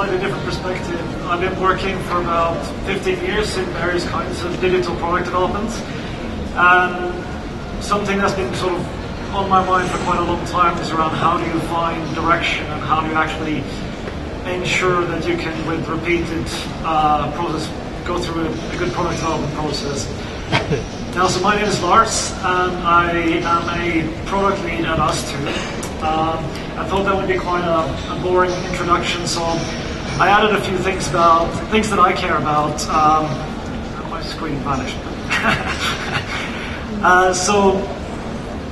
slightly different perspective. I've been working for about 15 years in various kinds of digital product development. And something that's been sort of on my mind for quite a long time is around how do you find direction and how do you actually ensure that you can, with repeated uh, process, go through a, a, good product development process. now, so my name is Lars, and I am a product lead at ustwo. Um, I thought that would be quite a, a, boring introduction, so I added a few things about things that I care about. Um, my screen vanished. uh, so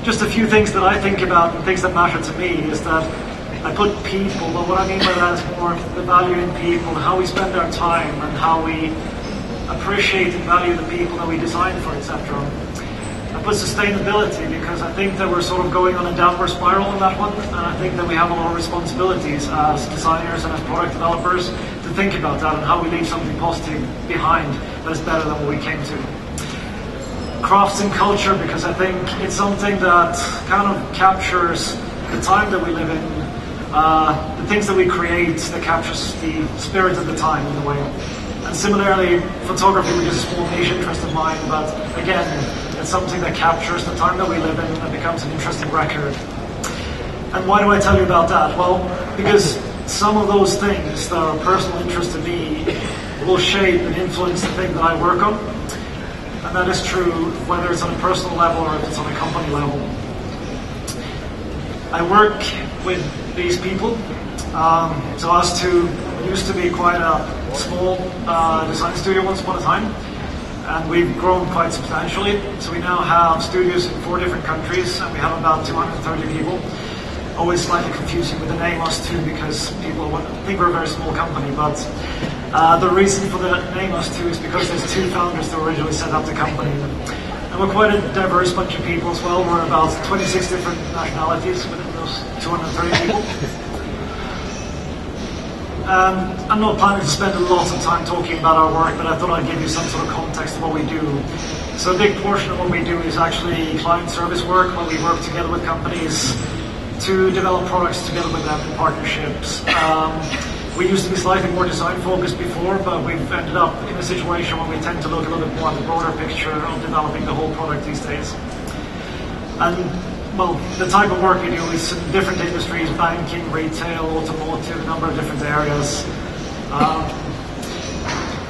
just a few things that I think about and things that matter to me is that I put people, but what I mean by that is more the value in people how we spend our time and how we appreciate and value the people that we design for, etc. Put sustainability because I think that we're sort of going on a downward spiral on that one, and I think that we have a lot of responsibilities as designers and as product developers to think about that and how we leave something positive behind that is better than what we came to crafts and culture because I think it's something that kind of captures the time that we live in, uh, the things that we create that captures the spirit of the time in a way. And similarly, photography, which is a small niche interest of mine, but again, something that captures the time that we live in and becomes an interesting record. And why do I tell you about that? Well, because some of those things that are of personal interest to me will shape and influence the thing that I work on and that is true whether it's on a personal level or if it's on a company level. I work with these people. Um, so ustwo used to be quite a small uh, design studio once upon a time, and we've grown quite substantially. So we now have studios in four different countries, and we have about 230 people. Always slightly confusing with the name ustwo because people think we're a very small company, but uh, the reason for the name ustwo is because there's two founders that originally set up the company. And we're quite a diverse bunch of people as well. We're about 26 different nationalities within those 230 people. Um, I'm not planning to spend a lot of time talking about our work, but I thought I'd give you some sort of context of what we do. So a big portion of what we do is actually client service work, where we work together with companies to develop products together with them in partnerships. Um, we used to be slightly more design focused before, but we've ended up in a situation where we tend to look a little bit more at the broader picture of developing the whole product these days. And well, the type of work we do is in different industries, banking, retail, automotive, a number of different areas. Um,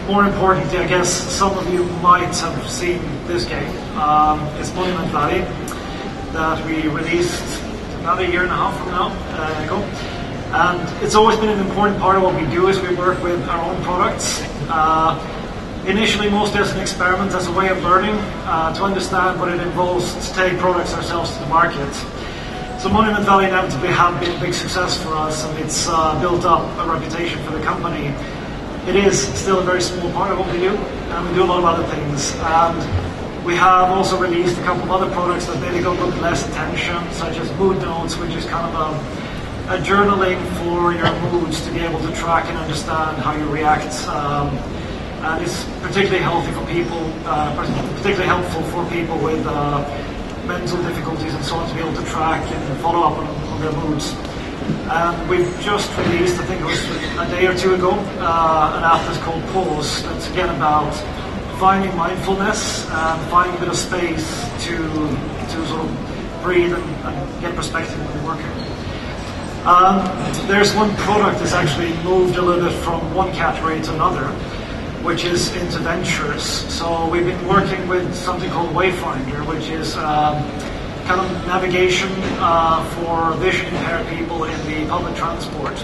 more importantly, I guess some of you might have seen this game. Um, it's Monument Valley that we released about a year and a half from now uh, ago. And it's always been an important part of what we do is we work with our own products. Uh, initially, mostly as an experiment, as a way of learning, uh, to understand what it involves to take products ourselves to the market. So Monument Valley inevitably have been a big success for us, and it's uh, built up a reputation for the company. It is still a very small part of what we do, and we do a lot of other things. And we have also released a couple of other products that maybe got a little less attention, such as Moodnotes, which is kind of a a journaling for your moods to be able to track and understand how you react. Um, and it's particularly healthy for people, uh, particularly helpful for people with uh, mental difficulties and so on to be able to track and follow up on, on their moods. And we've just released, I think it was a day or two ago, uh, an app that's called Pause. That's again about finding mindfulness and finding a bit of space to to sort of breathe and, and get perspective when you're working. Um, there's one product that's actually moved a little bit from one category to another, which is into ventures. So we've been working with something called Wayfindr, which is um, kind of navigation uh, for vision impaired people in the public transport.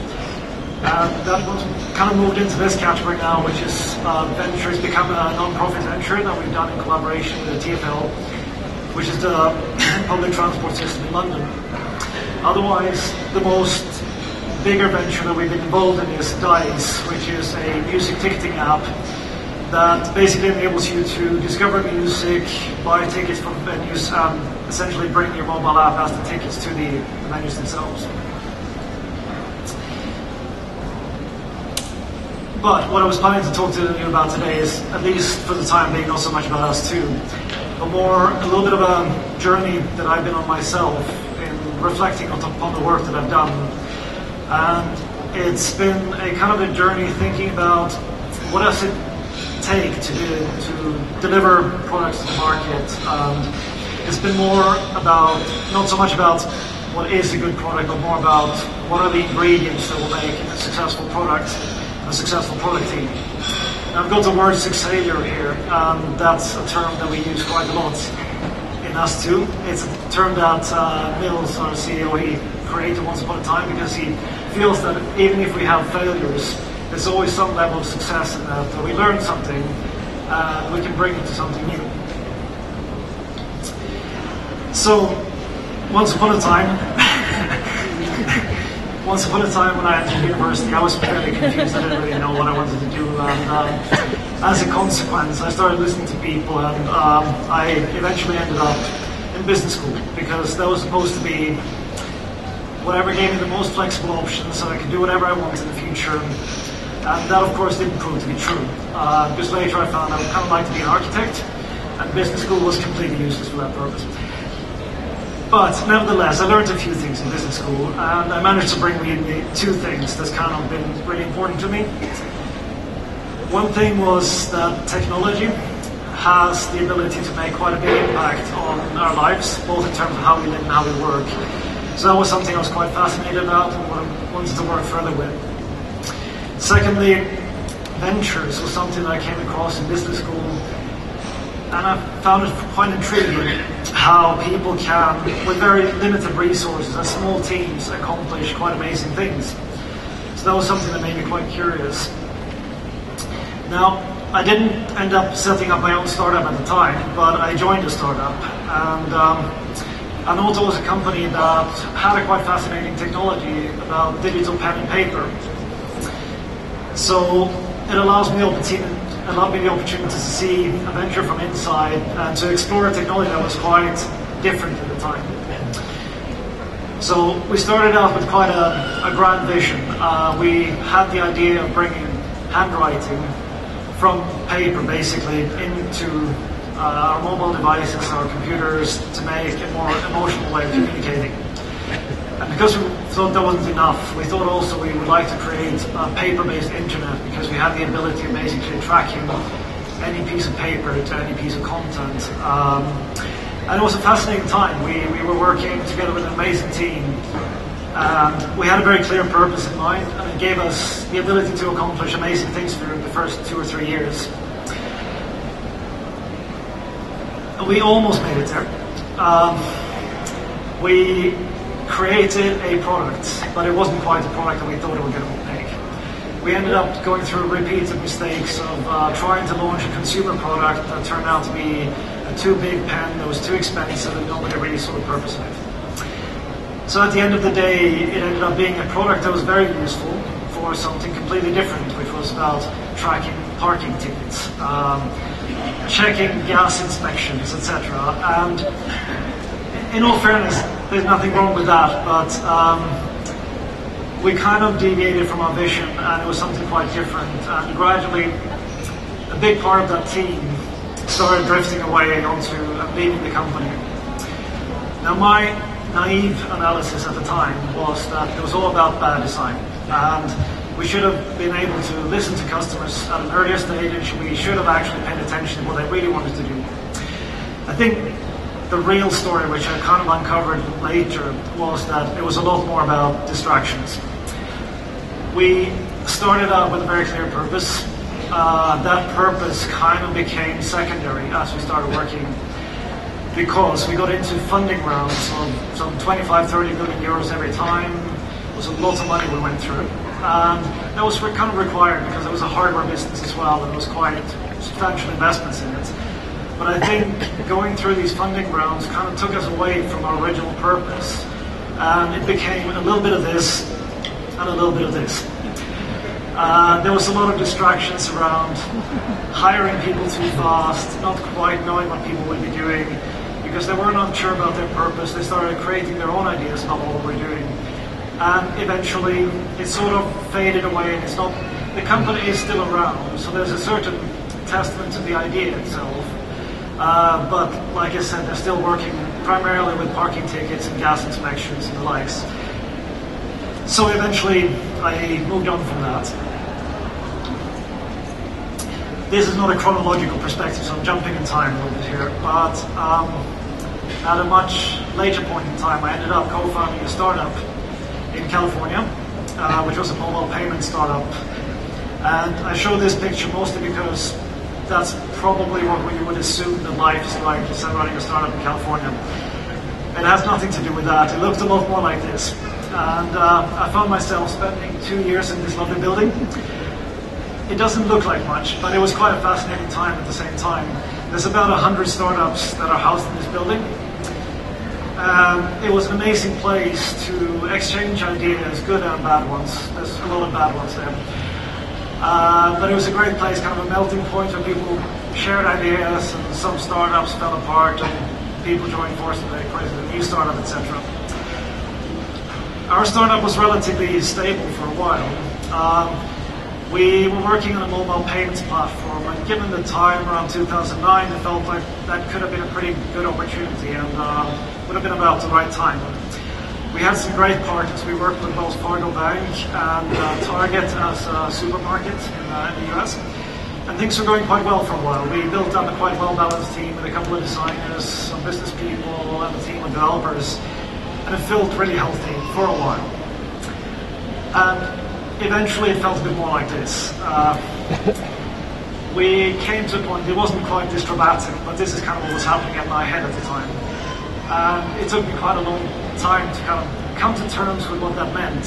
And that was kind of moved into this category now, which is uh, Ventures become a non-profit venture that we've done in collaboration with the TfL, which is the public transport system in London. Otherwise, the most bigger venture that we've been involved in is Dice, which is a music ticketing app that basically enables you to discover music, buy tickets from venues, and essentially bring your mobile app as the tickets to the, the venues themselves. But what I was planning to talk to you about today is, at least for the time being, not so much about ustwo, but more a little bit of a journey that I've been on myself in reflecting on, upon the work that I've done. And it's been a kind of a journey thinking about what does it take to, to deliver products to the market. Um, it's been more about, not so much about what is a good product, but more about what are the ingredients that will make a successful product, a successful product team. I've got the word successor here. Um, that's a term that we use quite a lot in ustwo. It's a term that uh, Mills, our CEO, he created once upon a time because he feels that even if we have failures, there's always some level of success in that. That we learn something, uh, we can bring it to something new. So, once upon a time, once upon a time when I entered university, I was fairly confused. I didn't really know what I wanted to do, and um, as a consequence, I started listening to people, and um, I eventually ended up in business school because that was supposed to be whatever gave me the most flexible options, so I could do whatever I wanted in the future. And that, of course, didn't prove to be true. Uh, because later I found I would kind of like to be an architect, and business school was completely useless for that purpose. But nevertheless, I learned a few things in business school, and I managed to bring me two things that's kind of been really important to me. One thing was that technology has the ability to make quite a big impact on our lives, both in terms of how we live and how we work. So that was something I was quite fascinated about and wanted to work further with. Secondly, ventures was something that I came across in business school, and I found it quite intriguing how people can, with very limited resources and small teams, accomplish quite amazing things. So that was something that made me quite curious. Now, I didn't end up setting up my own startup at the time, but I joined a startup, and um, Anoto was a company that had a quite fascinating technology about digital pen and paper. So it allows me allowed me the opportunity to see a venture from inside and to explore a technology that was quite different at the time. So we started out with quite a, a grand vision. Uh, we had the idea of bringing handwriting from paper basically into uh, our mobile devices, our computers, to make a more emotional way of communicating. And because we thought that wasn't enough, we thought also we would like to create a paper-based internet because we had the ability of basically tracking any piece of paper to any piece of content. Um, and it was a fascinating time. We, we were working together with an amazing team. Um, we had a very clear purpose in mind, and it gave us the ability to accomplish amazing things for the first two or three years. We almost made it there. Um, we created a product, but it wasn't quite the product that we thought it was going to make. We ended up going through repeated mistakes of uh, trying to launch a consumer product that turned out to be a too big pen that was too expensive and nobody really saw the purpose of it. So at the end of the day, it ended up being a product that was very useful for something completely different, which was about tracking parking tickets, um, checking gas inspections, etc. And in all fairness, there's nothing wrong with that, but um, we kind of deviated from our vision and it was something quite different. And gradually, a big part of that team started drifting away onto leaving the company. Now, my naive analysis at the time was that it was all about bad design. And we should have been able to listen to customers at an earlier stage. We should have actually paid attention to what they really wanted to do. I think the real story, which I kind of uncovered later, was that it was a lot more about distractions. We started out with a very clear purpose. Uh, that purpose kind of became secondary as we started working because we got into funding rounds of some 25, 30 million euros every time. It was a lot of money we went through. And that was kind of required because it was a hardware business as well, and there was quite substantial investments in it. But I think going through these funding rounds kind of took us away from our original purpose. And it became a little bit of this and a little bit of this. Uh, there was a lot of distractions around hiring people too fast, not quite knowing what people would be doing, because they were not sure about their purpose. They started creating their own ideas about what we're doing. And eventually, it sort of faded away, and it's not, the company is still around, so there's a certain testament to the idea itself. Uh, but like I said, they're still working primarily with parking tickets and gas inspections and the likes. So eventually, I moved on from that. This is not a chronological perspective, so I'm jumping in time a little bit here. But um, at a much later point in time, I ended up co-founding a startup in California, uh, which was a mobile payment startup. And I show this picture mostly because that's probably what we would assume that life is like, is running a startup in California. It has nothing to do with that. It looked a lot more like this. And uh, I found myself spending two years in this lovely building. It doesn't look like much, but it was quite a fascinating time at the same time. There's about 100 startups that are housed in this building. Um, it was an amazing place to exchange ideas, good and bad ones. There's a lot of bad ones there. Uh, but it was a great place, kind of a melting point where people shared ideas and some startups fell apart and people joined forces and created a new startup, etc. Our startup was relatively stable for a while. Um, we were working on a mobile payments platform, and given the time around 2009, it felt like that could have been a pretty good opportunity and uh, would have been about the right time. We had some great partners. We worked with Wells Fargo Bank and uh, Target as a supermarket in, uh, in the US. And things were going quite well for a while. We built up a quite well-balanced team with a couple of designers, some business people, and a team of developers. And it felt really healthy for a while. And eventually it felt a bit more like this. Uh, we came to a point, it wasn't quite this dramatic, but this is kind of what was happening in my head at the time. And it took me quite a long time to kind of come to terms with what that meant.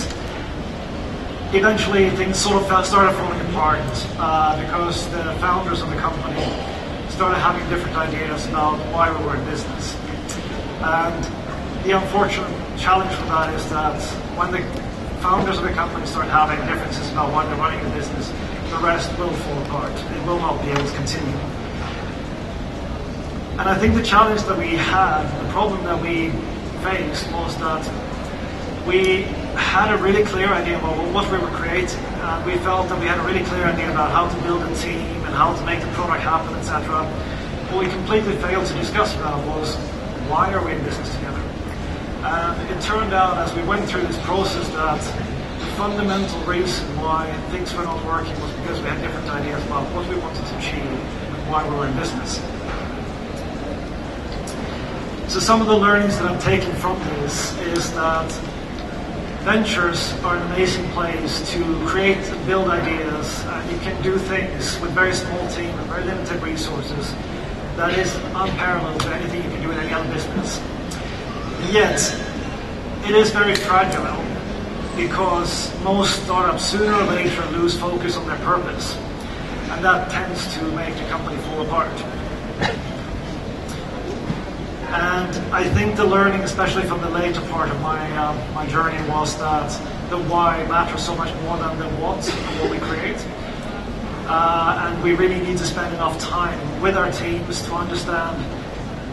Eventually, things sort of started falling apart uh, because the founders of the company started having different ideas about why we were in business. And the unfortunate challenge with that is that when the founders of the company start having differences about why they're running the business, the rest will fall apart. It will not be able to continue. And I think the challenge that we had, the problem that we faced was that we had a really clear idea about what we were creating. And we felt that we had a really clear idea about how to build a team and how to make the product happen, etc. What we completely failed to discuss about was why are we in business together? And it turned out as we went through this process that the fundamental reason why things were not working was because we had different ideas about what we wanted to achieve and why we were in business. So some of the learnings that I'm taking from this is that ventures are an amazing place to create and build ideas and you can do things with very small team and very limited resources that is unparalleled to anything you can do in any other business. Yet, it is very fragile because most startups sooner or later lose focus on their purpose and that tends to make the company fall apart. And I think the learning, especially from the later part of my uh, my journey, was that the why matters so much more than the what and what we create. Uh, and we really need to spend enough time with our teams to understand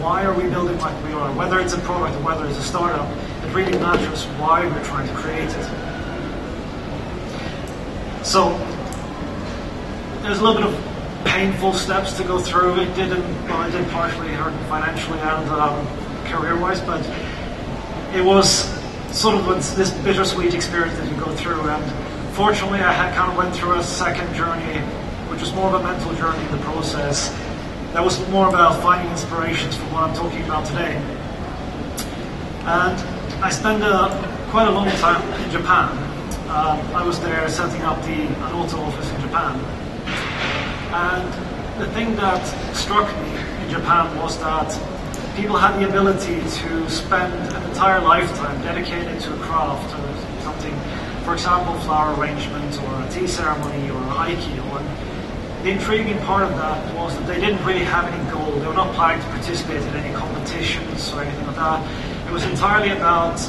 why are we building like we are, whether it's a product or whether it's a startup. It really matters why we're trying to create it. So there's a little bit of painful steps to go through. It didn't, well, it did partially hurt financially and um, career-wise, but it was sort of this bittersweet experience that you go through. And fortunately, I had kind of went through a second journey, which was more of a mental journey in the process. That was more about finding inspirations for what I'm talking about today. And I spent a, quite a long time in Japan. Um, I was there setting up the Anoto office in Japan. And the thing that struck me in Japan was that people had the ability to spend an entire lifetime dedicated to a craft or something, for example, flower arrangement or a tea ceremony or aikido. And the intriguing part of that was that they didn't really have any goal. They were not planning to participate in any competitions or anything like that. It was entirely about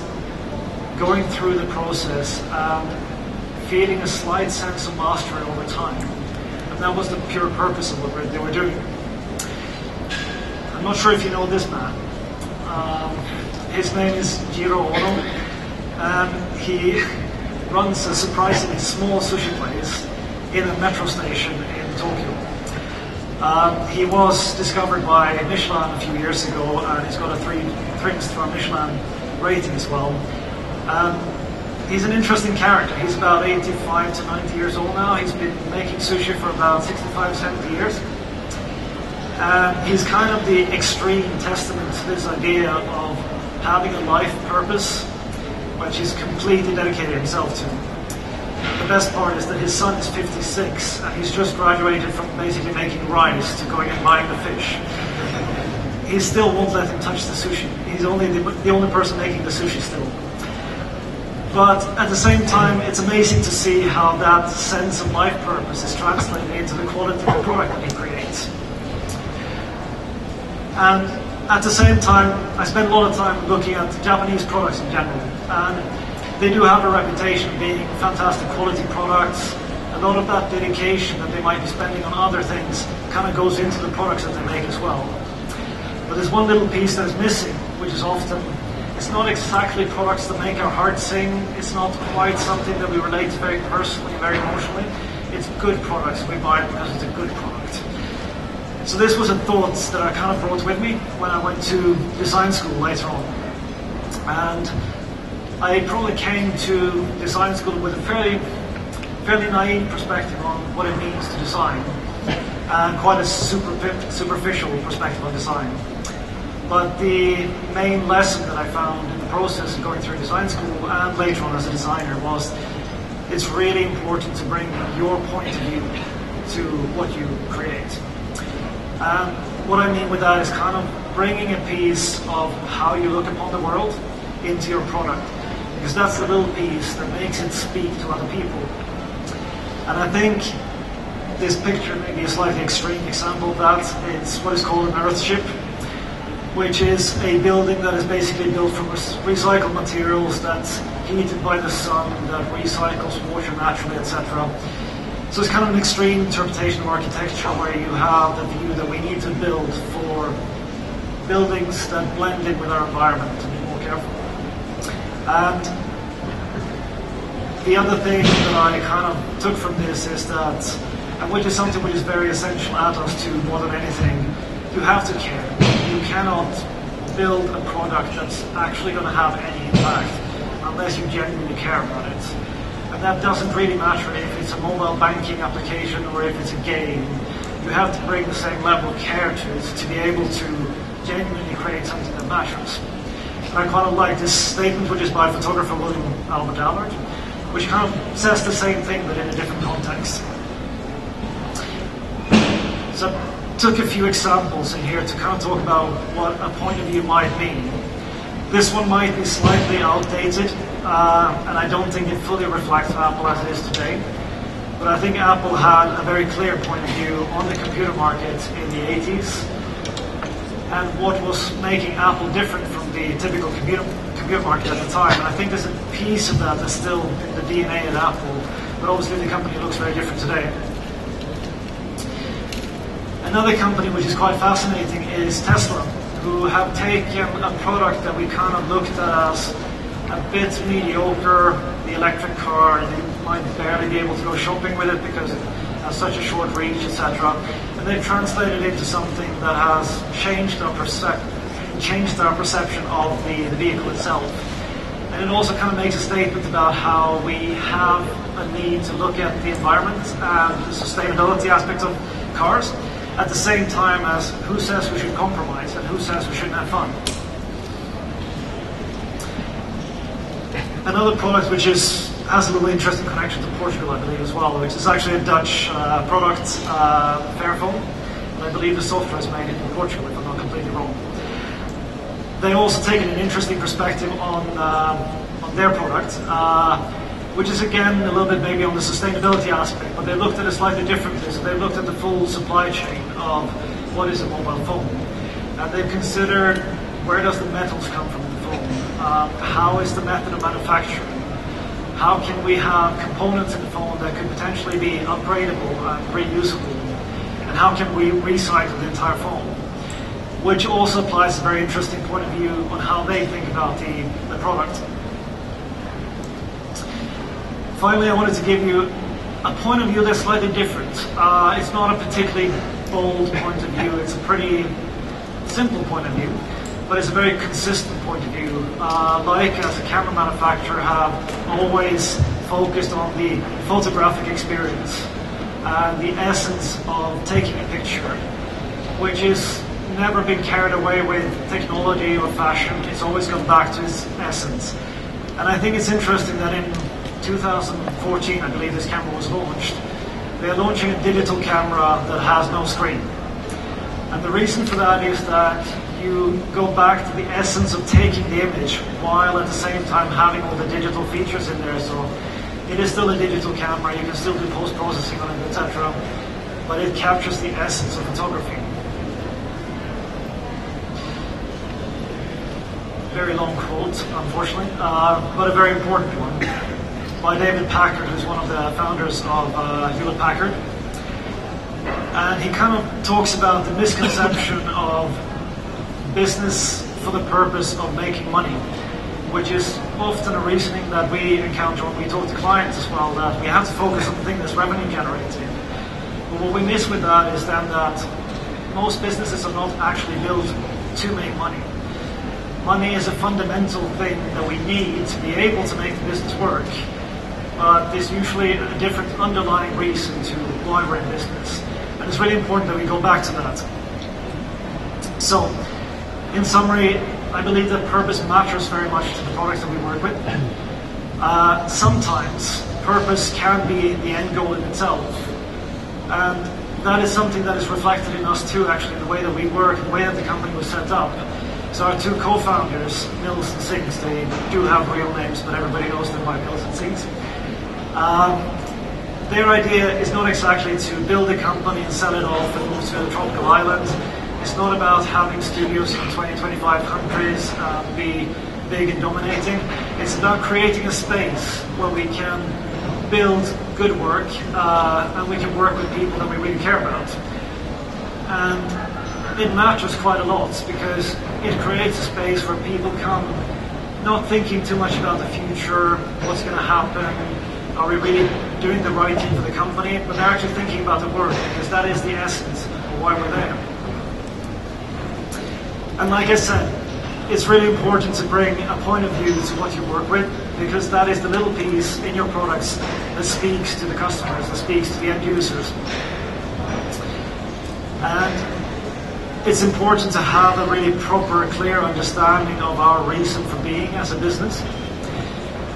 going through the process and feeling a slight sense of mastery over time. That was the pure purpose of what they were doing. I'm not sure if you know this man. Um, his name is Jiro Ono, he runs a surprisingly small sushi place in a metro station in Tokyo. Um, he was discovered by Michelin a few years ago, and he's got a three three star Michelin rating as well. Um, he's an interesting character. He's about 85 to 90 years old now. He's been making sushi for about 65, 70 years. And he's kind of the extreme testament to this idea of having a life purpose, which he's completely dedicated himself to. The best part is that his son is 56 and he's just graduated from basically making rice to going and buying the fish. He still won't let him touch the sushi. He's only the, the only person making the sushi still. But at the same time, it's amazing to see how that sense of life purpose is translated into the quality of the product that he creates. And at the same time, I spend a lot of time looking at Japanese products in general. And they do have a reputation of being fantastic quality products. A lot of that dedication that they might be spending on other things kind of goes into the products that they make as well. But there's one little piece that is missing, which is often it's not exactly products that make our heart sing. It's not quite something that we relate to very personally, very emotionally. It's good products. We buy it because it's a good product. So this was a thought that I kind of brought with me when I went to design school later on. And I probably came to design school with a fairly, fairly naive perspective on what it means to design, and quite a super, superficial perspective on design. But the main lesson that I found in the process of going through design school and later on as a designer was it's really important to bring your point of view to what you create. And what I mean with that is kind of bringing a piece of how you look upon the world into your product. Because that's the little piece that makes it speak to other people. And I think this picture may be a slightly extreme example of that. It's what is called an Earthship which is a building that is basically built from recycled materials that's heated by the sun, that recycles water naturally, etc. So it's kind of an extreme interpretation of architecture where you have the view that we need to build for buildings that blend in with our environment to be more careful. And the other thing that I kind of took from this is that, and which is something which is very essential at ustwo more than anything, you have to care you cannot build a product that's actually going to have any impact unless you genuinely care about it. And that doesn't really matter if it's a mobile banking application or if it's a game. You have to bring the same level of care to it to be able to genuinely create something that matters. And I kind of like this statement, which is by photographer William Albert Allard, which kind of says the same thing but in a different context. So took a few examples in here to kind of talk about what a point of view might mean. This one might be slightly outdated, uh, and I don't think it fully reflects Apple as it is today. But I think Apple had a very clear point of view on the computer market in the 80s, and what was making Apple different from the typical computer, computer market at the time. And I think there's a piece of that that's still in the DNA of Apple, but obviously the company looks very different today. Another company which is quite fascinating is Tesla, who have taken a product that we kind of looked at as a bit mediocre, the electric car, you might barely be able to go shopping with it because it has such a short reach, etc. And they've translated it into something that has changed our perception changed our perception of the, the vehicle itself. And it also kind of makes a statement about how we have a need to look at the environment and the sustainability aspects of cars at the same time as who says we should compromise and who says we shouldn't have fun. Another product which is has a little interesting connection to Portugal, I believe, as well, which is actually a Dutch uh, product, uh, Fairphone. And I believe the software is made in Portugal, if I'm not completely wrong. They also taken an interesting perspective on, uh, on their product. Uh, which is again a little bit maybe on the sustainability aspect, but they looked at it slightly differently. So they looked at the full supply chain of what is a mobile phone. And they've considered where does the metals come from in the phone? Uh, how is the method of manufacturing? How can we have components in the phone that could potentially be upgradable and reusable? And how can we recycle the entire phone? Which also applies a very interesting point of view on how they think about the, the product. Finally, I wanted to give you a point of view that's slightly different. Uh, it's not a particularly bold point of view, it's a pretty simple point of view. but it's a very consistent point of view. Uh, Leica, as a camera manufacturer, have always focused on the photographic experience and the essence of taking a picture, which is never been carried away with technology or fashion. It's always gone back to its essence. And I think it's interesting that in 2014, I believe this camera was launched, they're launching a digital camera that has no screen. And the reason for that is that you go back to the essence of taking the image while at the same time having all the digital features in there. So it is still a digital camera, you can still do post-processing on it, etc. But it captures the essence of photography. Very long quote, unfortunately, uh, but a very important one by David Packard, who's one of the founders of uh, Hewlett Packard. And he kind of talks about the misconception of business for the purpose of making money, which is often a reasoning that we encounter when we talk to clients as well, that we have to focus on the thing that's revenue generating. But what we miss with that is then that most businesses are not actually built to make money. Money is a fundamental thing that we need to be able to make the business work. But there's usually a different underlying reason to why we're in business. And it's really important that we go back to that. So, in summary, I believe that purpose matters very much to the products that we work with. Uh, sometimes purpose can be the end goal in itself. And that is something that is reflected in ustwo, actually, the way that we work, the way that the company was set up. So our two co-founders, Mills and Sinx, they do have real names, but everybody knows them by Mills and Sinx. Um, their idea is not exactly to build a company and sell it off and move to a tropical island it's not about having studios in 20, 25 countries, uh, be big and dominating. It's about creating a space where we can build good work uh, and we can work with people that we really care about. And it matters quite a lot because it creates a space where people come not thinking too much about the future, what's going to happen, are we really doing the right thing for the company, but they're actually thinking about the work because that is the essence of why we're there. And like I said, it's really important to bring a point of view to what you work with because that is the little piece in your products that speaks to the customers, that speaks to the end users. And it's important to have a really proper, clear understanding of our reason for being as a business.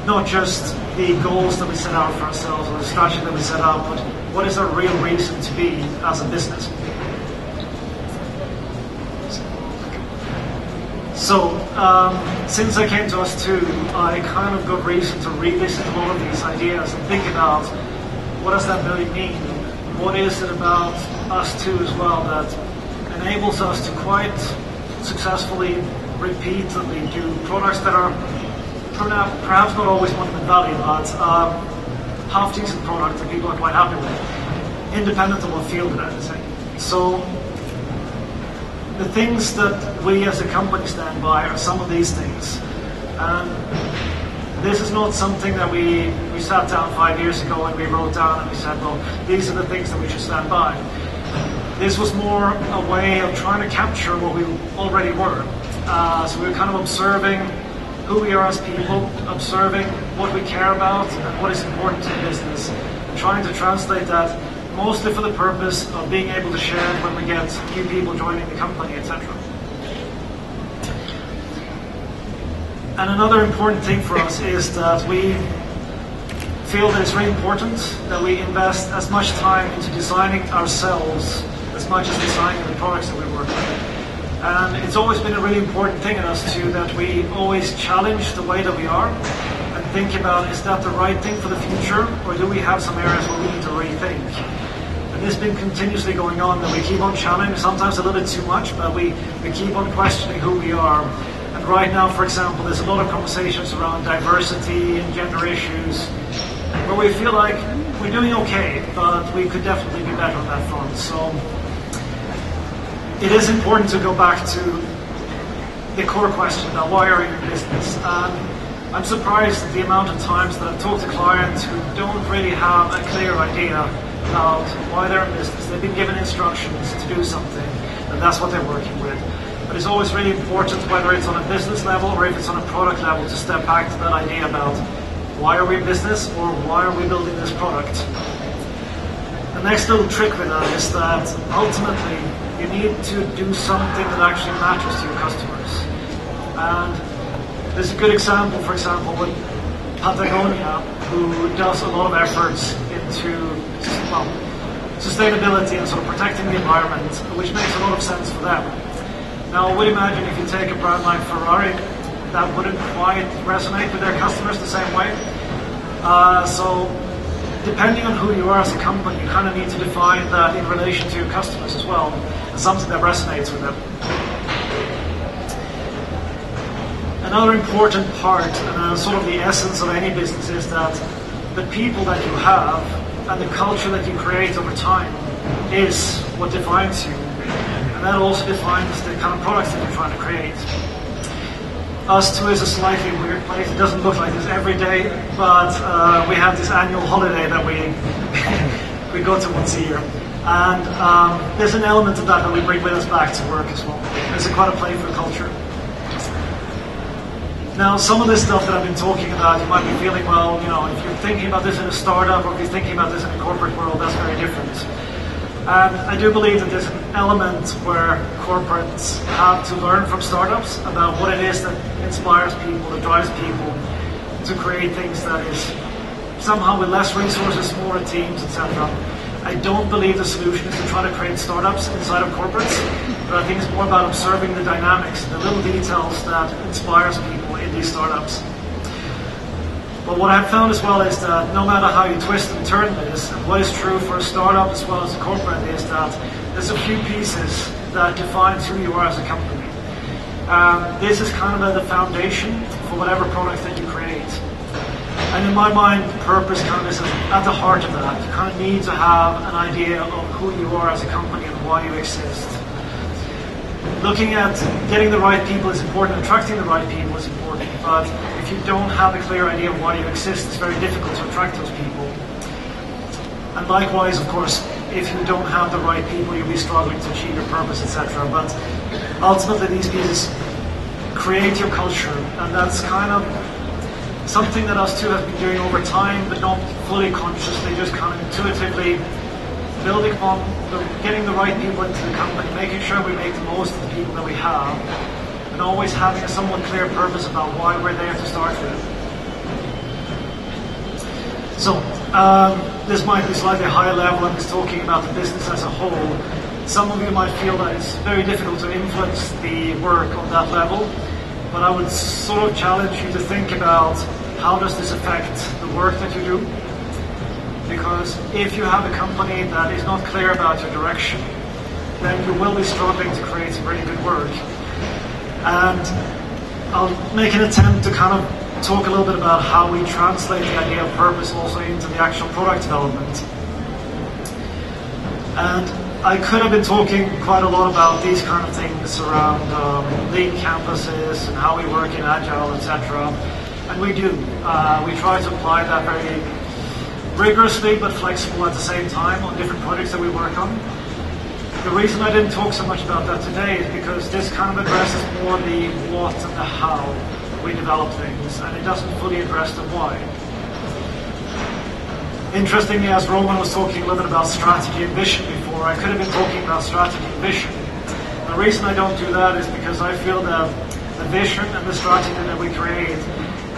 Not just the goals that we set out for ourselves or the strategy that we set out, but what is our real reason to be as a business. So, um, since I came to ustwo, I kind of got reason to revisit a lot of these ideas and think about what does that really mean? What is it about ustwo as well that enables us to quite successfully, repeatedly do products that are perhaps not always Monument Valley, but um, half decent product that people are quite happy with, independent of what field they're in. So the things that we as a company stand by are some of these things. And this is not something that we, we sat down five years ago and we wrote down and we said, well, these are the things that we should stand by. This was more a way of trying to capture what we already were. Uh, so we were kind of observing who we are as people, observing what we care about and what is important to business, and trying to translate that mostly for the purpose of being able to share it when we get new people joining the company, etc. And another important thing for us is that we feel that it's really important that we invest as much time into designing ourselves as much as designing the products that we work with. And it's always been a really important thing in ustwo that we always challenge the way that we are and think about is that the right thing for the future or do we have some areas where we need to rethink? And this has been continuously going on that we keep on challenging, sometimes a little bit too much, but we, we keep on questioning who we are. And right now, for example, there's a lot of conversations around diversity and gender issues where we feel like we're doing okay, but we could definitely be better on that front. So it is important to go back to the core question about why are you in business? And I'm surprised at the amount of times that I've talked to clients who don't really have a clear idea about why they're in business. They've been given instructions to do something, and that's what they're working with. But it's always really important, whether it's on a business level or if it's on a product level, to step back to that idea about why are we in business or why are we building this product. The next little trick with that is that ultimately you need to do something that actually matters to your customers. And there's a good example, for example, with Patagonia, who does a lot of efforts into well, sustainability and sort of protecting the environment, which makes a lot of sense for them. Now, I would imagine if you take a brand like Ferrari, that wouldn't quite resonate with their customers the same way. Uh, so, depending on who you are as a company, you kind of need to define that in relation to your customers as well, and something that resonates with them. Another important part, and uh, sort of the essence of any business, is that the people that you have and the culture that you create over time is what defines you. And that also defines the kind of products that you're trying to create. Ustwo is a slightly weird place. It doesn't look like this every day, but uh, we have this annual holiday that we we go to once a year. And um, there's an element of that that we bring with us back to work as well. It's quite a playful culture. Now, some of this stuff that I've been talking about, you might be feeling, well, you know, if you're thinking about this in a startup or if you're thinking about this in a corporate world, that's very different. And I do believe that there's an element where corporates have to learn from startups about what it is that inspires people, that drives people to create things that is somehow with less resources, smaller teams, etc. I don't believe the solution is to try to create startups inside of corporates, but I think it's more about observing the dynamics, the little details that inspires people in these startups. But what I've found as well is that no matter how you twist and turn this, what is true for a startup as well as a corporate is that there's a few pieces that defines who you are as a company. Um, this is kind of the foundation for whatever product that you create. And in my mind, purpose kind of is at the heart of that. You kind of need to have an idea of who you are as a company and why you exist. Looking at getting the right people is important, attracting the right people is important, but if you don't have a clear idea of why you exist, it's very difficult to attract those people. And likewise, of course, if you don't have the right people, you'll be struggling to achieve your purpose, etc. But ultimately, these pieces create your culture, and that's kind of something that ustwo have been doing over time, but not fully consciously, just kind of intuitively building on the, getting the right people into the company, making sure we make the most of the people that we have, and always having a somewhat clear purpose about why we're there to start with. So, um, this might be slightly higher level. I'm just talking about the business as a whole. Some of you might feel that it's very difficult to influence the work on that level, but I would sort of challenge you to think about how does this affect the work that you do? Because if you have a company that is not clear about your direction, then you will be struggling to create really good work. And I'll make an attempt to kind of talk a little bit about how we translate the idea of purpose also into the actual product development. And I could have been talking quite a lot about these kind of things around um, lean canvases and how we work in Agile, etc. And we do. Uh, we try to apply that very rigorously but flexible at the same time on different projects that we work on. The reason I didn't talk so much about that today is because this kind of addresses more the what and the how we develop things, and it doesn't fully address the why. Interestingly, as Roman was talking a little bit about strategy and vision before, I could have been talking about strategy and vision. The reason I don't do that is because I feel that the vision and the strategy that we create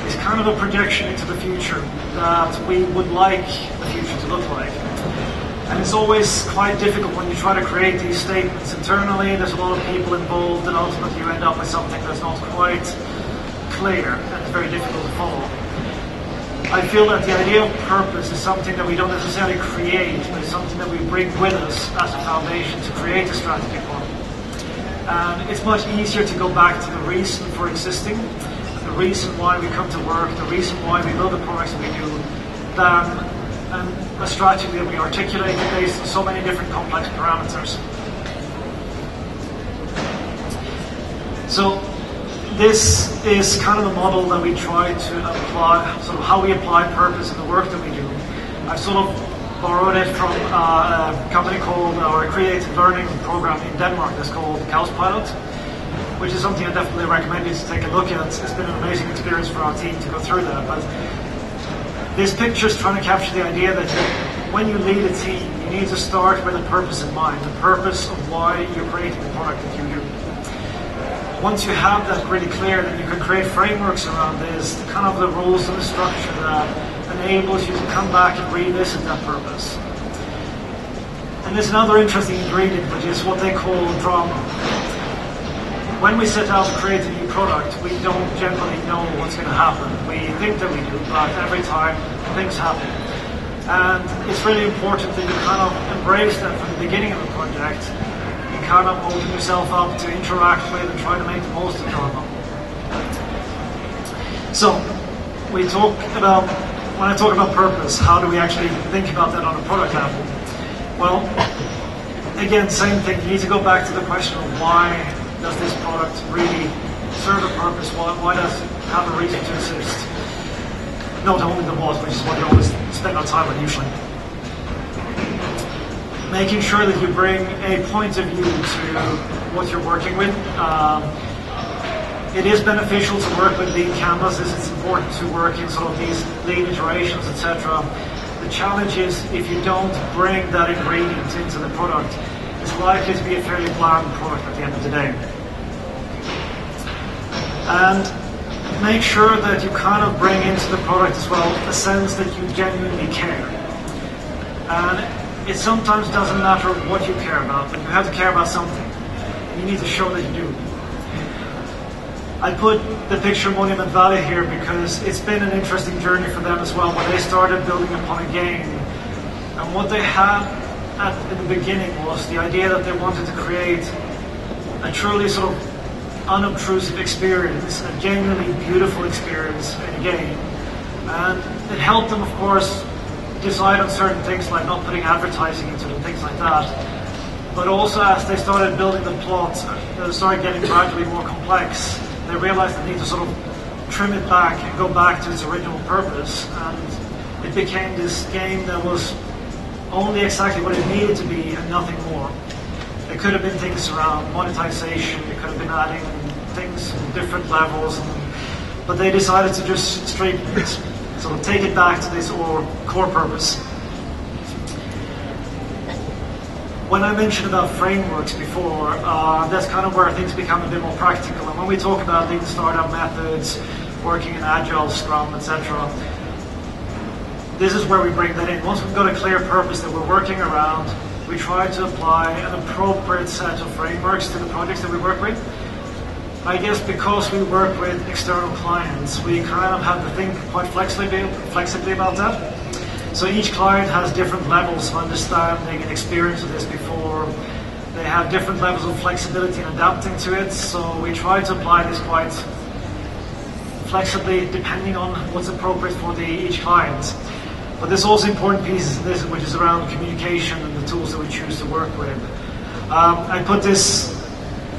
is kind of a projection into the future that we would like the future to look like. And it's always quite difficult when you try to create these statements internally. There's a lot of people involved, and ultimately you end up with something that's not quite clear and it's very difficult to follow. I feel that the idea of purpose is something that we don't necessarily create, but it's something that we bring with us as a foundation to create a strategy for. And it's much easier to go back to the reason for existing the reason why we come to work, the reason why we build the products that we do, than um, a strategy that we articulate based on so many different complex parameters. So this is kind of the model that we try to apply, sort of how we apply purpose in the work that we do. I've sort of borrowed it from uh, a company called, or a creative learning program in Denmark that's called Pilot. which is something I definitely recommend you to take a look at. It's been an amazing experience for our team to go through that. But this picture is trying to capture the idea that when you lead a team, you need to start with a purpose in mind, the purpose of why you're creating the product that you do. Once you have that really clear, then you can create frameworks around this, kind of the rules and the structure that enables you to come back and revisit that purpose. And there's another interesting ingredient, which is what they call drama. When we set out to create a product, we don't generally know what's going to happen. We think that we do, but every time things happen. And it's really important that you kind of embrace that from the beginning of the project. You kind of open yourself up to interact with and try to make the most of drama. So, we talk about, when I talk about purpose, how do we actually think about that on a product level? Well, again, same thing. You need to go back to the question of why does this product really serve a purpose? Why, why does it have a reason to exist? Not only the what, which is what we always spend our time on usually. Making sure that you bring a point of view to what you're working with. Um, it is beneficial to work with lean canvases. It's important to work in sort of these lean iterations, etc. The challenge is if you don't bring that ingredient into the product, it's likely to be a fairly bland product at the end of the day. And make sure that you kind of bring into the product as well a sense that you genuinely care. And it sometimes doesn't matter what you care about, but you have to care about something. You need to show that you do. I put the picture Monument Valley here because it's been an interesting journey for them as well, where they started building upon a game. And what they had at, in the beginning was the idea that they wanted to create a truly sort of unobtrusive experience, a genuinely beautiful experience in a game. And it helped them, of course, decide on certain things like not putting advertising into and things like that. But also as they started building the plot, they started getting gradually more complex. They realized they need to sort of trim it back and go back to its original purpose. And it became this game that was only exactly what it needed to be and nothing more. It could have been things around monetization, it could have been adding things at different levels, but they decided to just straight sort of take it back to this or core purpose. When I mentioned about frameworks before, uh, that's kind of where things become a bit more practical. And when we talk about lean startup methods, working in agile, Scrum, etc., this is where we bring that in. Once we've got a clear purpose that we're working around, we try to apply an appropriate set of frameworks to the projects that we work with. I guess because we work with external clients, we kind of have to think quite flexibly, flexibly about that. So each client has different levels of understanding and experience of this before. They have different levels of flexibility in adapting to it. So we try to apply this quite flexibly depending on what's appropriate for the, each client. But there's also important pieces in this, which is around communication and the tools that we choose to work with. Um, I put this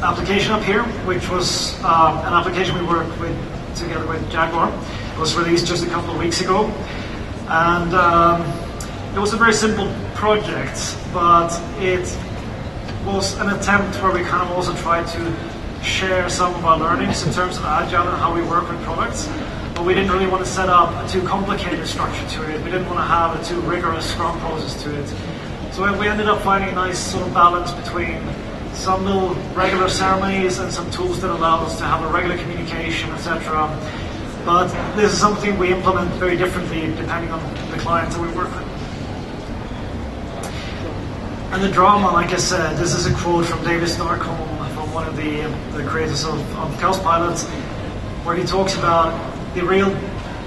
application up here, which was um, an application we worked with together with Jaguar. It was released just a couple of weeks ago. And um, it was a very simple project, but it was an attempt where we kind of also tried to share some of our learnings in terms of agile and how we work with products. But we didn't really want to set up a too complicated structure to it. We didn't want to have a too rigorous Scrum process to it. So we ended up finding a nice sort of balance between some little regular ceremonies and some tools that allow us to have a regular communication, etc. But this is something we implement very differently depending on the clients that we work with. And the drama, like I said, this is a quote from David Starkholm, from one of the, the creators of, of KaosPilots, where he talks about the real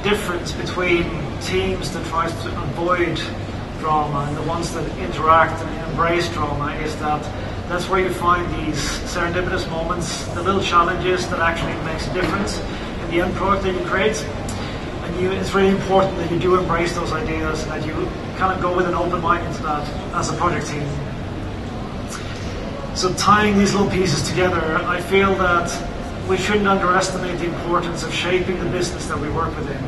difference between teams that try to avoid drama and the ones that interact and embrace drama is that that's where you find these serendipitous moments, the little challenges that actually makes a difference in the end product that you create. And you, it's really important that you do embrace those ideas and that you kind of go with an open mind into that as a project team. So tying these little pieces together, I feel that we shouldn't underestimate the importance of shaping the business that we work within.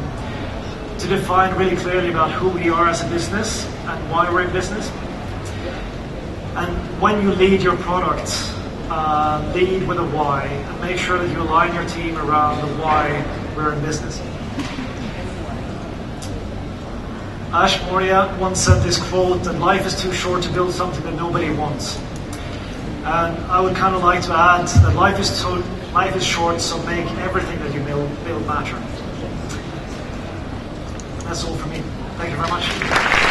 To define really clearly about who we are as a business and why we're in business. And when you lead your products, uh, lead with a why, and make sure that you align your team around the why we're in business. Ash Maurya once said this quote that life is too short to build something that nobody wants. And I would kind of like to add that life is too, life is short, so make everything that you build, build matter. That's all for me. Thank you very much.